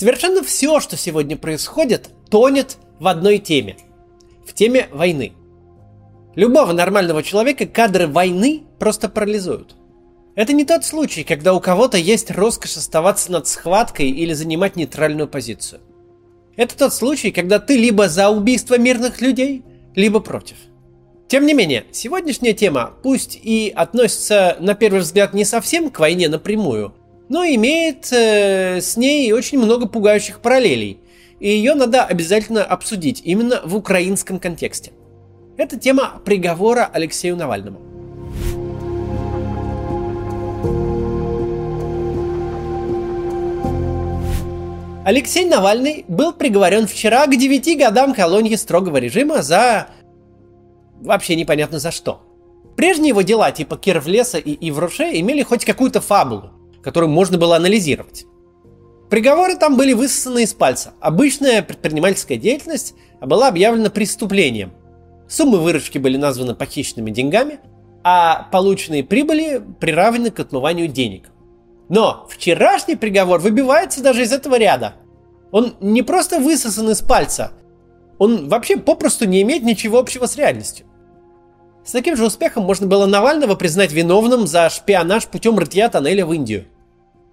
Совершенно все, что сегодня происходит, тонет в одной теме. В теме войны. Любого нормального человека кадры войны просто парализуют. Это не тот случай, когда у кого-то есть роскошь оставаться над схваткой или занимать нейтральную позицию. Это тот случай, когда ты либо за убийство мирных людей, либо против. Тем не менее, сегодняшняя тема, пусть и относится на первый взгляд не совсем к войне напрямую, но имеет э, с ней очень много пугающих параллелей, и ее надо обязательно обсудить именно в украинском контексте. Это тема приговора Алексею Навальному. Алексей Навальный был приговорен вчера к 9 годам колонии строгого режима за... вообще непонятно за что. Прежние его дела типа Кировлеса и Ивруше имели хоть какую-то фабулу, которую можно было анализировать. Приговоры там были высосаны из пальца. Обычная предпринимательская деятельность была объявлена преступлением. Суммы выручки были названы похищенными деньгами, а полученные прибыли приравнены к отмыванию денег – но вчерашний приговор выбивается даже из этого ряда. Он не просто высосан из пальца, он вообще попросту не имеет ничего общего с реальностью. С таким же успехом можно было Навального признать виновным за шпионаж путем рытья тоннеля в Индию.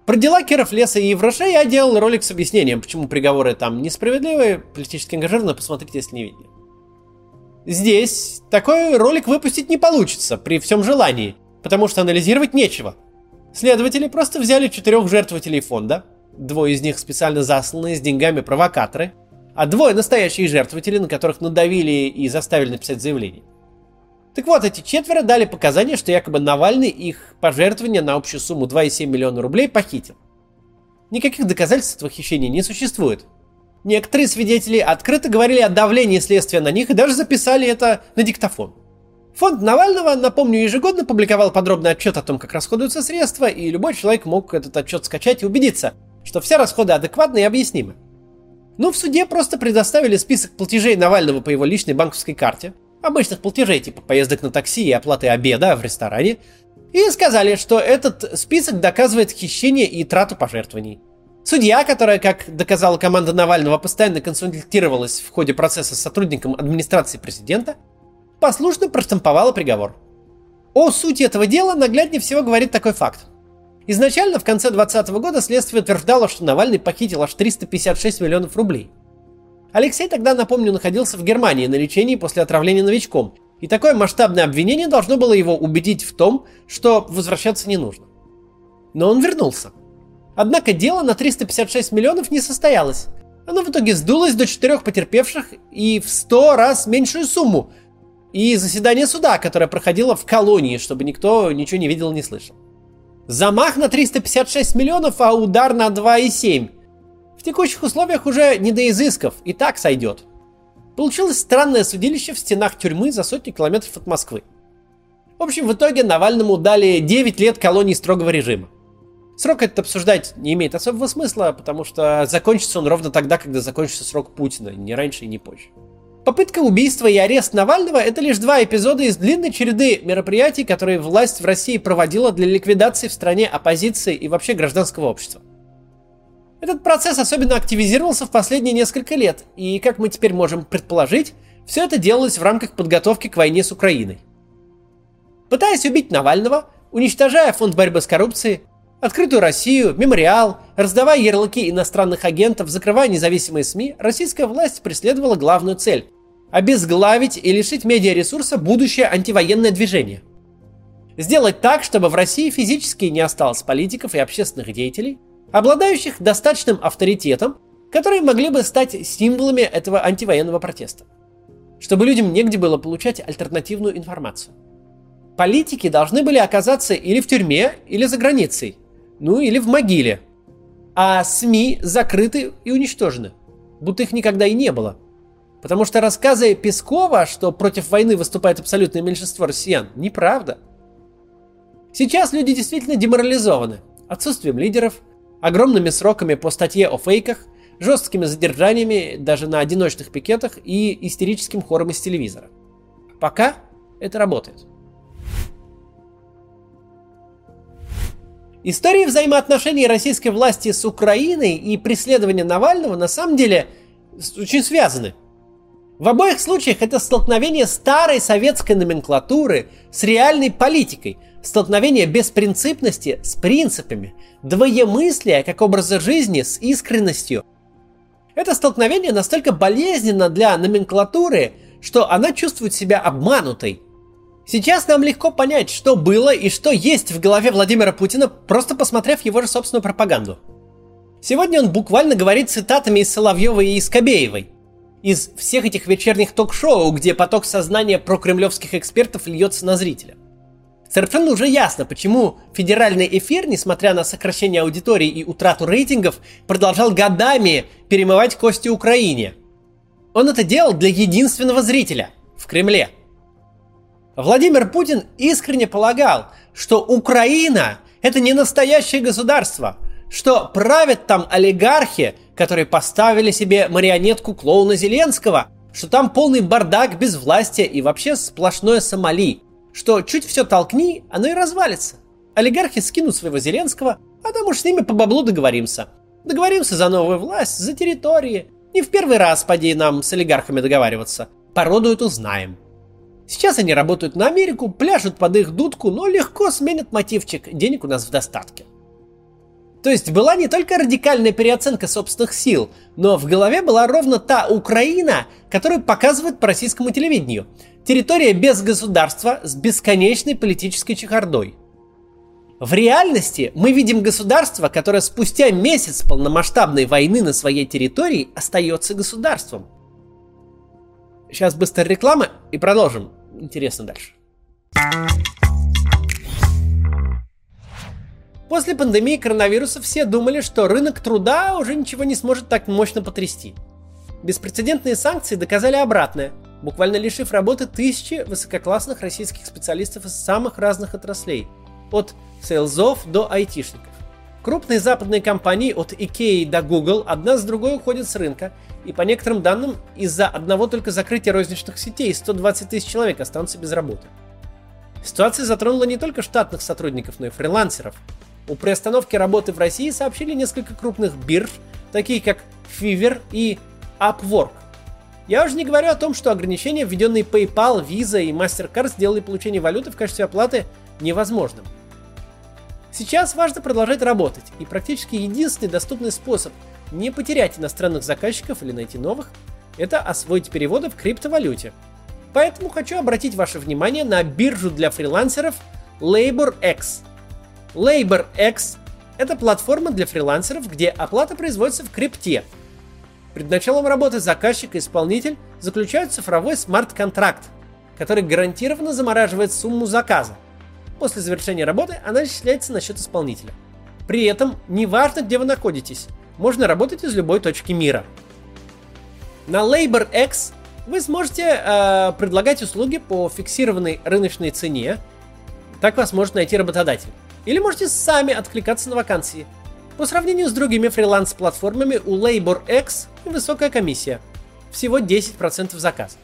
Про дела Киров, Леса и Евроша я делал ролик с объяснением, почему приговоры там несправедливые, политически ангажированы, посмотрите, если не видели. Здесь такой ролик выпустить не получится при всем желании, потому что анализировать нечего – Следователи просто взяли четырех жертвователей фонда, двое из них специально засланные с деньгами провокаторы, а двое настоящие жертвователи, на которых надавили и заставили написать заявление. Так вот, эти четверо дали показания, что якобы Навальный их пожертвования на общую сумму 2,7 миллиона рублей похитил. Никаких доказательств этого хищения не существует. Некоторые свидетели открыто говорили о давлении следствия на них и даже записали это на диктофон. Фонд Навального, напомню, ежегодно публиковал подробный отчет о том, как расходуются средства, и любой человек мог этот отчет скачать и убедиться, что все расходы адекватны и объяснимы. Ну, в суде просто предоставили список платежей Навального по его личной банковской карте, обычных платежей типа поездок на такси и оплаты обеда в ресторане, и сказали, что этот список доказывает хищение и трату пожертвований. Судья, которая, как доказала команда Навального, постоянно консультировалась в ходе процесса с сотрудником администрации президента, послушно проштамповала приговор. О сути этого дела нагляднее всего говорит такой факт. Изначально в конце 2020 года следствие утверждало, что Навальный похитил аж 356 миллионов рублей. Алексей тогда, напомню, находился в Германии на лечении после отравления новичком, и такое масштабное обвинение должно было его убедить в том, что возвращаться не нужно. Но он вернулся. Однако дело на 356 миллионов не состоялось. Оно в итоге сдулось до четырех потерпевших и в 100 раз меньшую сумму, и заседание суда, которое проходило в колонии, чтобы никто ничего не видел, не слышал. Замах на 356 миллионов, а удар на 2,7. В текущих условиях уже не до изысков, и так сойдет. Получилось странное судилище в стенах тюрьмы за сотни километров от Москвы. В общем, в итоге Навальному дали 9 лет колонии строгого режима. Срок этот обсуждать не имеет особого смысла, потому что закончится он ровно тогда, когда закончится срок Путина, не раньше и не позже. Попытка убийства и арест Навального – это лишь два эпизода из длинной череды мероприятий, которые власть в России проводила для ликвидации в стране оппозиции и вообще гражданского общества. Этот процесс особенно активизировался в последние несколько лет, и, как мы теперь можем предположить, все это делалось в рамках подготовки к войне с Украиной. Пытаясь убить Навального, уничтожая фонд борьбы с коррупцией, Открытую Россию, мемориал, раздавая ярлыки иностранных агентов, закрывая независимые СМИ, российская власть преследовала главную цель обезглавить и лишить медиаресурса будущее антивоенное движение. Сделать так, чтобы в России физически не осталось политиков и общественных деятелей, обладающих достаточным авторитетом, которые могли бы стать символами этого антивоенного протеста. Чтобы людям негде было получать альтернативную информацию. Политики должны были оказаться или в тюрьме, или за границей, ну или в могиле. А СМИ закрыты и уничтожены, будто их никогда и не было – Потому что рассказы Пескова, что против войны выступает абсолютное меньшинство россиян, неправда. Сейчас люди действительно деморализованы. Отсутствием лидеров, огромными сроками по статье о фейках, жесткими задержаниями даже на одиночных пикетах и истерическим хором из телевизора. Пока это работает. Истории взаимоотношений российской власти с Украиной и преследования Навального на самом деле очень связаны. В обоих случаях это столкновение старой советской номенклатуры с реальной политикой, столкновение беспринципности с принципами, двоемыслия как образа жизни с искренностью. Это столкновение настолько болезненно для номенклатуры, что она чувствует себя обманутой. Сейчас нам легко понять, что было и что есть в голове Владимира Путина, просто посмотрев его же собственную пропаганду. Сегодня он буквально говорит цитатами из Соловьевой и из Кобеевой. Из всех этих вечерних ток-шоу, где поток сознания про кремлевских экспертов льется на зрителя. Совершенно уже ясно, почему федеральный эфир, несмотря на сокращение аудитории и утрату рейтингов, продолжал годами перемывать кости Украине. Он это делал для единственного зрителя – в Кремле. Владимир Путин искренне полагал, что Украина – это не настоящее государство, что правят там олигархи, которые поставили себе марионетку клоуна Зеленского, что там полный бардак без власти и вообще сплошное Сомали – что чуть все толкни, оно и развалится. Олигархи скинут своего Зеленского, а там уж с ними по баблу договоримся. Договоримся за новую власть, за территории. Не в первый раз, поди, нам с олигархами договариваться. Породу эту знаем. Сейчас они работают на Америку, пляшут под их дудку, но легко сменят мотивчик. Денег у нас в достатке. То есть была не только радикальная переоценка собственных сил, но в голове была ровно та Украина, которую показывают по российскому телевидению. Территория без государства с бесконечной политической чехардой. В реальности мы видим государство, которое спустя месяц полномасштабной войны на своей территории остается государством. Сейчас быстро реклама и продолжим. Интересно дальше. После пандемии коронавируса все думали, что рынок труда уже ничего не сможет так мощно потрясти. Беспрецедентные санкции доказали обратное – буквально лишив работы тысячи высококлассных российских специалистов из самых разных отраслей, от сейлзов до айтишников. Крупные западные компании от IKEA до Google одна с другой уходят с рынка, и по некоторым данным из-за одного только закрытия розничных сетей 120 тысяч человек останутся без работы. Ситуация затронула не только штатных сотрудников, но и фрилансеров. У приостановки работы в России сообщили несколько крупных бирж, такие как Fiverr и Upwork – я уже не говорю о том, что ограничения, введенные PayPal, Visa и MasterCard, сделали получение валюты в качестве оплаты невозможным. Сейчас важно продолжать работать, и практически единственный доступный способ не потерять иностранных заказчиков или найти новых – это освоить переводы в криптовалюте. Поэтому хочу обратить ваше внимание на биржу для фрилансеров LaborX. LaborX – это платформа для фрилансеров, где оплата производится в крипте – Перед началом работы заказчик и исполнитель заключают цифровой смарт-контракт, который гарантированно замораживает сумму заказа. После завершения работы она исчисляется на счет исполнителя. При этом, неважно где вы находитесь, можно работать из любой точки мира. На LaborX вы сможете э, предлагать услуги по фиксированной рыночной цене, так вас может найти работодатель. Или можете сами откликаться на вакансии – по сравнению с другими фриланс-платформами у LaborX высокая комиссия. Всего 10% заказ.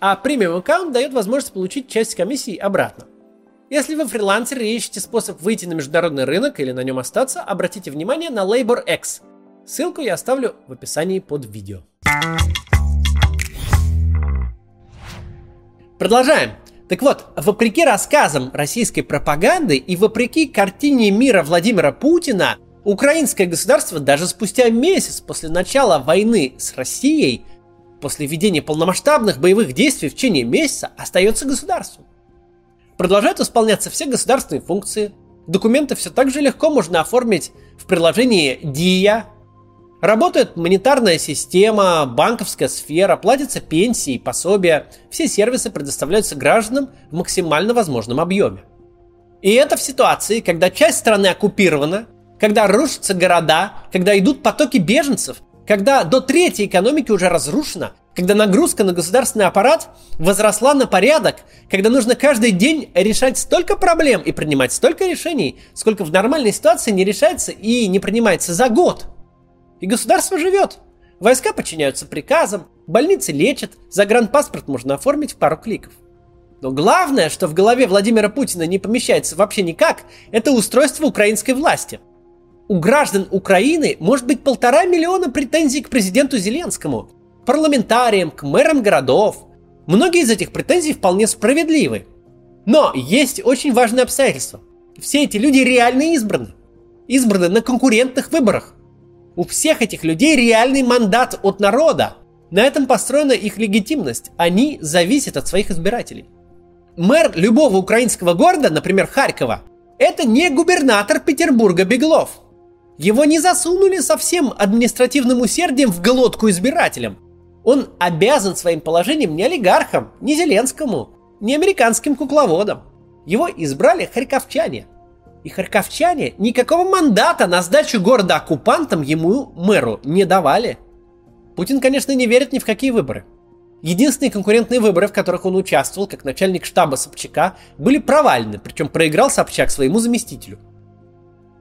А премиум аккаунт дает возможность получить часть комиссии обратно. Если вы фрилансер и ищете способ выйти на международный рынок или на нем остаться, обратите внимание на LaborX. Ссылку я оставлю в описании под видео. Продолжаем. Так вот, вопреки рассказам российской пропаганды и вопреки картине мира Владимира Путина, Украинское государство даже спустя месяц после начала войны с Россией, после ведения полномасштабных боевых действий в течение месяца, остается государством. Продолжают исполняться все государственные функции, документы все так же легко можно оформить в приложении ДИА, Работает монетарная система, банковская сфера, платятся пенсии, пособия. Все сервисы предоставляются гражданам в максимально возможном объеме. И это в ситуации, когда часть страны оккупирована, когда рушатся города, когда идут потоки беженцев, когда до третьей экономики уже разрушена, когда нагрузка на государственный аппарат возросла на порядок, когда нужно каждый день решать столько проблем и принимать столько решений, сколько в нормальной ситуации не решается и не принимается за год. И государство живет. Войска подчиняются приказам, больницы лечат, загранпаспорт можно оформить в пару кликов. Но главное, что в голове Владимира Путина не помещается вообще никак, это устройство украинской власти. У граждан Украины может быть полтора миллиона претензий к президенту Зеленскому, парламентариям, к мэрам городов. Многие из этих претензий вполне справедливы. Но есть очень важное обстоятельство. Все эти люди реально избраны. Избраны на конкурентных выборах. У всех этих людей реальный мандат от народа. На этом построена их легитимность. Они зависят от своих избирателей. Мэр любого украинского города, например, Харькова, это не губернатор Петербурга Беглов. Его не засунули со всем административным усердием в глотку избирателям. Он обязан своим положением не олигархам, не Зеленскому, не американским кукловодам. Его избрали харьковчане. И харьковчане никакого мандата на сдачу города оккупантам ему, мэру, не давали. Путин, конечно, не верит ни в какие выборы. Единственные конкурентные выборы, в которых он участвовал как начальник штаба Собчака, были провальны, причем проиграл Собчак своему заместителю.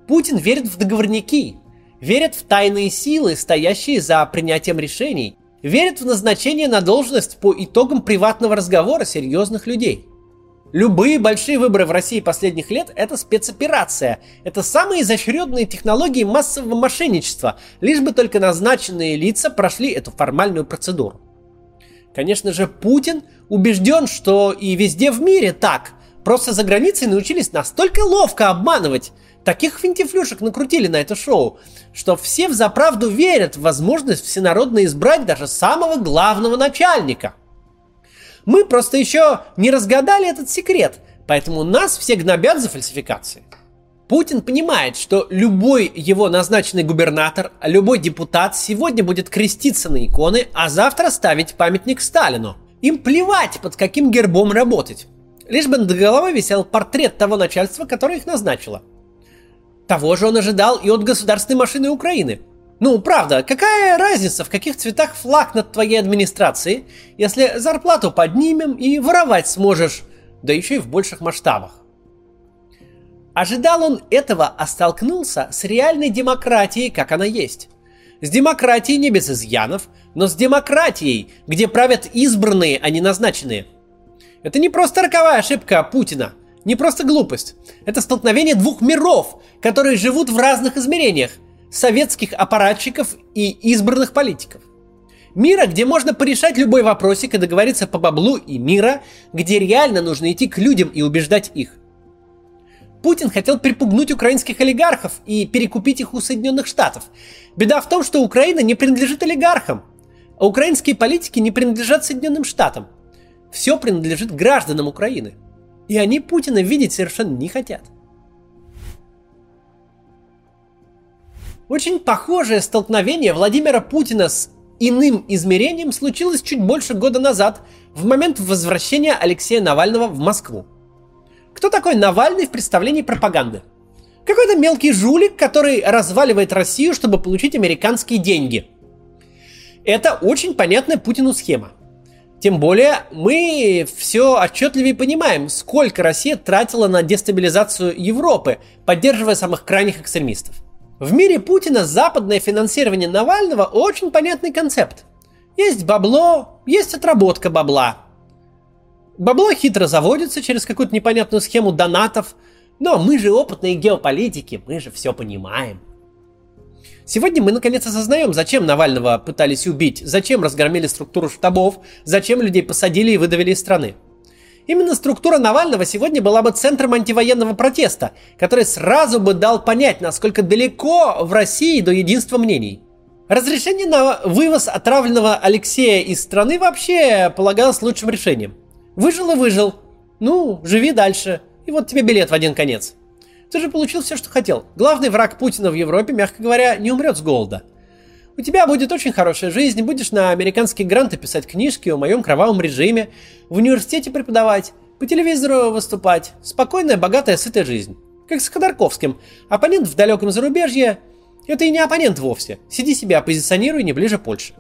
Путин верит в договорники, верит в тайные силы, стоящие за принятием решений, верит в назначение на должность по итогам приватного разговора серьезных людей. Любые большие выборы в России последних лет – это спецоперация. Это самые изощренные технологии массового мошенничества, лишь бы только назначенные лица прошли эту формальную процедуру. Конечно же, Путин убежден, что и везде в мире так. Просто за границей научились настолько ловко обманывать. Таких финтифлюшек накрутили на это шоу, что все в заправду верят в возможность всенародно избрать даже самого главного начальника. Мы просто еще не разгадали этот секрет, поэтому нас все гнобят за фальсификации. Путин понимает, что любой его назначенный губернатор, любой депутат сегодня будет креститься на иконы, а завтра ставить памятник Сталину. Им плевать, под каким гербом работать. Лишь бы над головой висел портрет того начальства, которое их назначило. Того же он ожидал и от государственной машины Украины. Ну, правда, какая разница, в каких цветах флаг над твоей администрацией, если зарплату поднимем и воровать сможешь, да еще и в больших масштабах. Ожидал он этого, а столкнулся с реальной демократией, как она есть. С демократией не без изъянов, но с демократией, где правят избранные, а не назначенные. Это не просто роковая ошибка Путина, не просто глупость. Это столкновение двух миров, которые живут в разных измерениях. Советских аппаратчиков и избранных политиков. Мира, где можно порешать любой вопросик и договориться по баблу, и мира, где реально нужно идти к людям и убеждать их. Путин хотел припугнуть украинских олигархов и перекупить их у Соединенных Штатов. Беда в том, что Украина не принадлежит олигархам, а украинские политики не принадлежат Соединенным Штатам. Все принадлежит гражданам Украины. И они Путина видеть совершенно не хотят. Очень похожее столкновение Владимира Путина с иным измерением случилось чуть больше года назад, в момент возвращения Алексея Навального в Москву. Кто такой Навальный в представлении пропаганды? Какой-то мелкий жулик, который разваливает Россию, чтобы получить американские деньги. Это очень понятная Путину схема. Тем более мы все отчетливее понимаем, сколько Россия тратила на дестабилизацию Европы, поддерживая самых крайних экстремистов. В мире Путина западное финансирование Навального очень понятный концепт. Есть бабло, есть отработка бабла. Бабло хитро заводится через какую-то непонятную схему донатов, но мы же опытные геополитики, мы же все понимаем. Сегодня мы наконец осознаем, зачем Навального пытались убить, зачем разгромили структуру штабов, зачем людей посадили и выдавили из страны. Именно структура Навального сегодня была бы центром антивоенного протеста, который сразу бы дал понять, насколько далеко в России до единства мнений. Разрешение на вывоз отравленного Алексея из страны вообще полагалось лучшим решением. Выжил и выжил. Ну, живи дальше. И вот тебе билет в один конец. Ты же получил все, что хотел. Главный враг Путина в Европе, мягко говоря, не умрет с голода. У тебя будет очень хорошая жизнь, будешь на американские гранты писать книжки о моем кровавом режиме, в университете преподавать, по телевизору выступать. Спокойная, богатая, сытая жизнь. Как с Ходорковским. Оппонент в далеком зарубежье – это и не оппонент вовсе. Сиди себе, оппозиционируй не ближе Польши.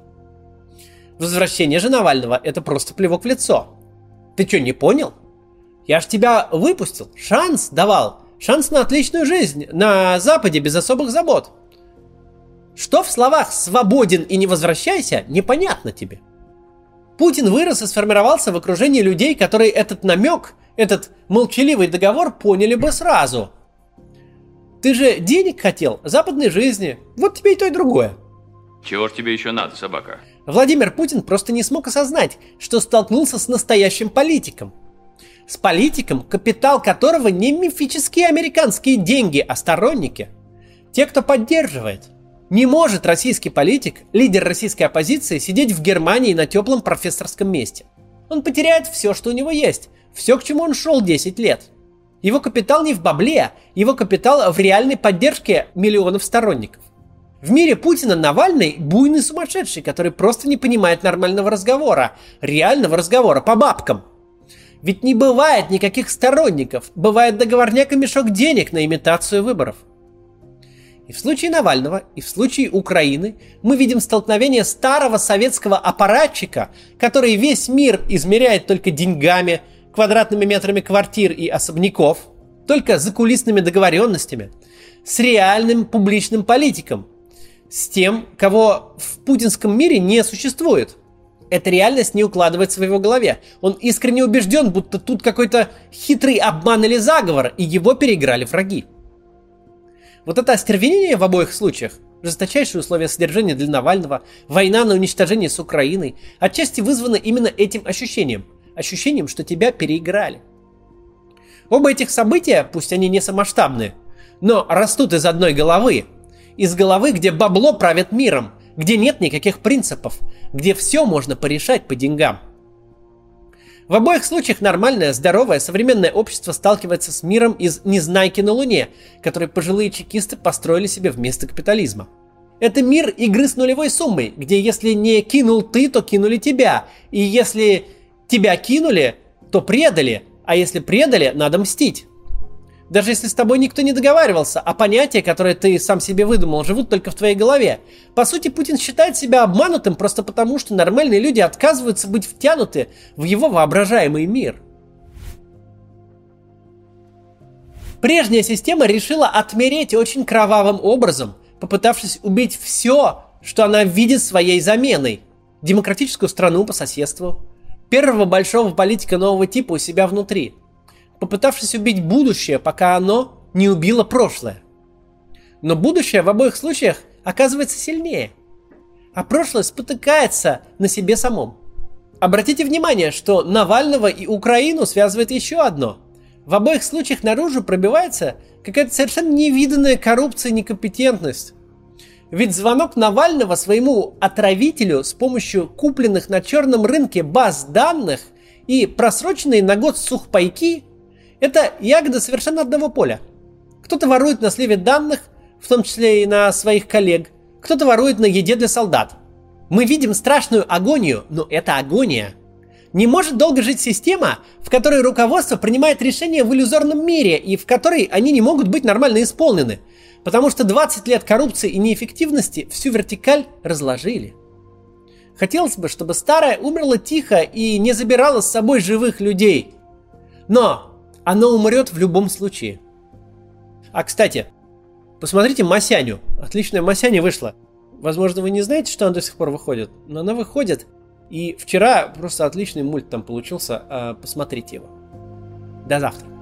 Возвращение же Навального – это просто плевок в лицо. Ты что, не понял? Я ж тебя выпустил, шанс давал. Шанс на отличную жизнь на Западе без особых забот. Что в словах «свободен и не возвращайся» непонятно тебе. Путин вырос и сформировался в окружении людей, которые этот намек, этот молчаливый договор поняли бы сразу. Ты же денег хотел, западной жизни. Вот тебе и то, и другое. Чего ж тебе еще надо, собака? Владимир Путин просто не смог осознать, что столкнулся с настоящим политиком. С политиком, капитал которого не мифические американские деньги, а сторонники. Те, кто поддерживает. Не может российский политик, лидер российской оппозиции, сидеть в Германии на теплом профессорском месте. Он потеряет все, что у него есть, все, к чему он шел 10 лет. Его капитал не в бабле, его капитал в реальной поддержке миллионов сторонников. В мире Путина Навальный буйный сумасшедший, который просто не понимает нормального разговора, реального разговора по бабкам. Ведь не бывает никаких сторонников, бывает договорняк и мешок денег на имитацию выборов. И в случае Навального, и в случае Украины мы видим столкновение старого советского аппаратчика, который весь мир измеряет только деньгами, квадратными метрами квартир и особняков, только закулисными договоренностями, с реальным публичным политиком, с тем, кого в путинском мире не существует. Эта реальность не укладывается в его голове. Он искренне убежден, будто тут какой-то хитрый обман или заговор, и его переиграли враги. Вот это остервенение в обоих случаях, жесточайшие условия содержания для Навального, война на уничтожение с Украиной, отчасти вызваны именно этим ощущением. Ощущением, что тебя переиграли. Оба этих события, пусть они не самоштабные, но растут из одной головы, из головы, где бабло правит миром, где нет никаких принципов, где все можно порешать по деньгам. В обоих случаях нормальное, здоровое, современное общество сталкивается с миром из «Незнайки на Луне», который пожилые чекисты построили себе вместо капитализма. Это мир игры с нулевой суммой, где если не кинул ты, то кинули тебя. И если тебя кинули, то предали, а если предали, надо мстить. Даже если с тобой никто не договаривался, а понятия, которые ты сам себе выдумал, живут только в твоей голове. По сути, Путин считает себя обманутым просто потому, что нормальные люди отказываются быть втянуты в его воображаемый мир. Прежняя система решила отмереть очень кровавым образом, попытавшись убить все, что она видит своей заменой. Демократическую страну по соседству, первого большого политика нового типа у себя внутри – попытавшись убить будущее, пока оно не убило прошлое. Но будущее в обоих случаях оказывается сильнее, а прошлое спотыкается на себе самом. Обратите внимание, что Навального и Украину связывает еще одно. В обоих случаях наружу пробивается какая-то совершенно невиданная коррупция и некомпетентность. Ведь звонок Навального своему отравителю с помощью купленных на черном рынке баз данных и просроченные на год сухпайки это ягоды совершенно одного поля. Кто-то ворует на сливе данных, в том числе и на своих коллег, кто-то ворует на еде для солдат. Мы видим страшную агонию, но это агония. Не может долго жить система, в которой руководство принимает решения в иллюзорном мире и в которой они не могут быть нормально исполнены, потому что 20 лет коррупции и неэффективности всю вертикаль разложили. Хотелось бы, чтобы старая умерла тихо и не забирала с собой живых людей. Но оно умрет в любом случае. А, кстати, посмотрите Масяню. Отличная Масяня вышла. Возможно, вы не знаете, что она до сих пор выходит, но она выходит. И вчера просто отличный мульт там получился. А, посмотрите его. До завтра.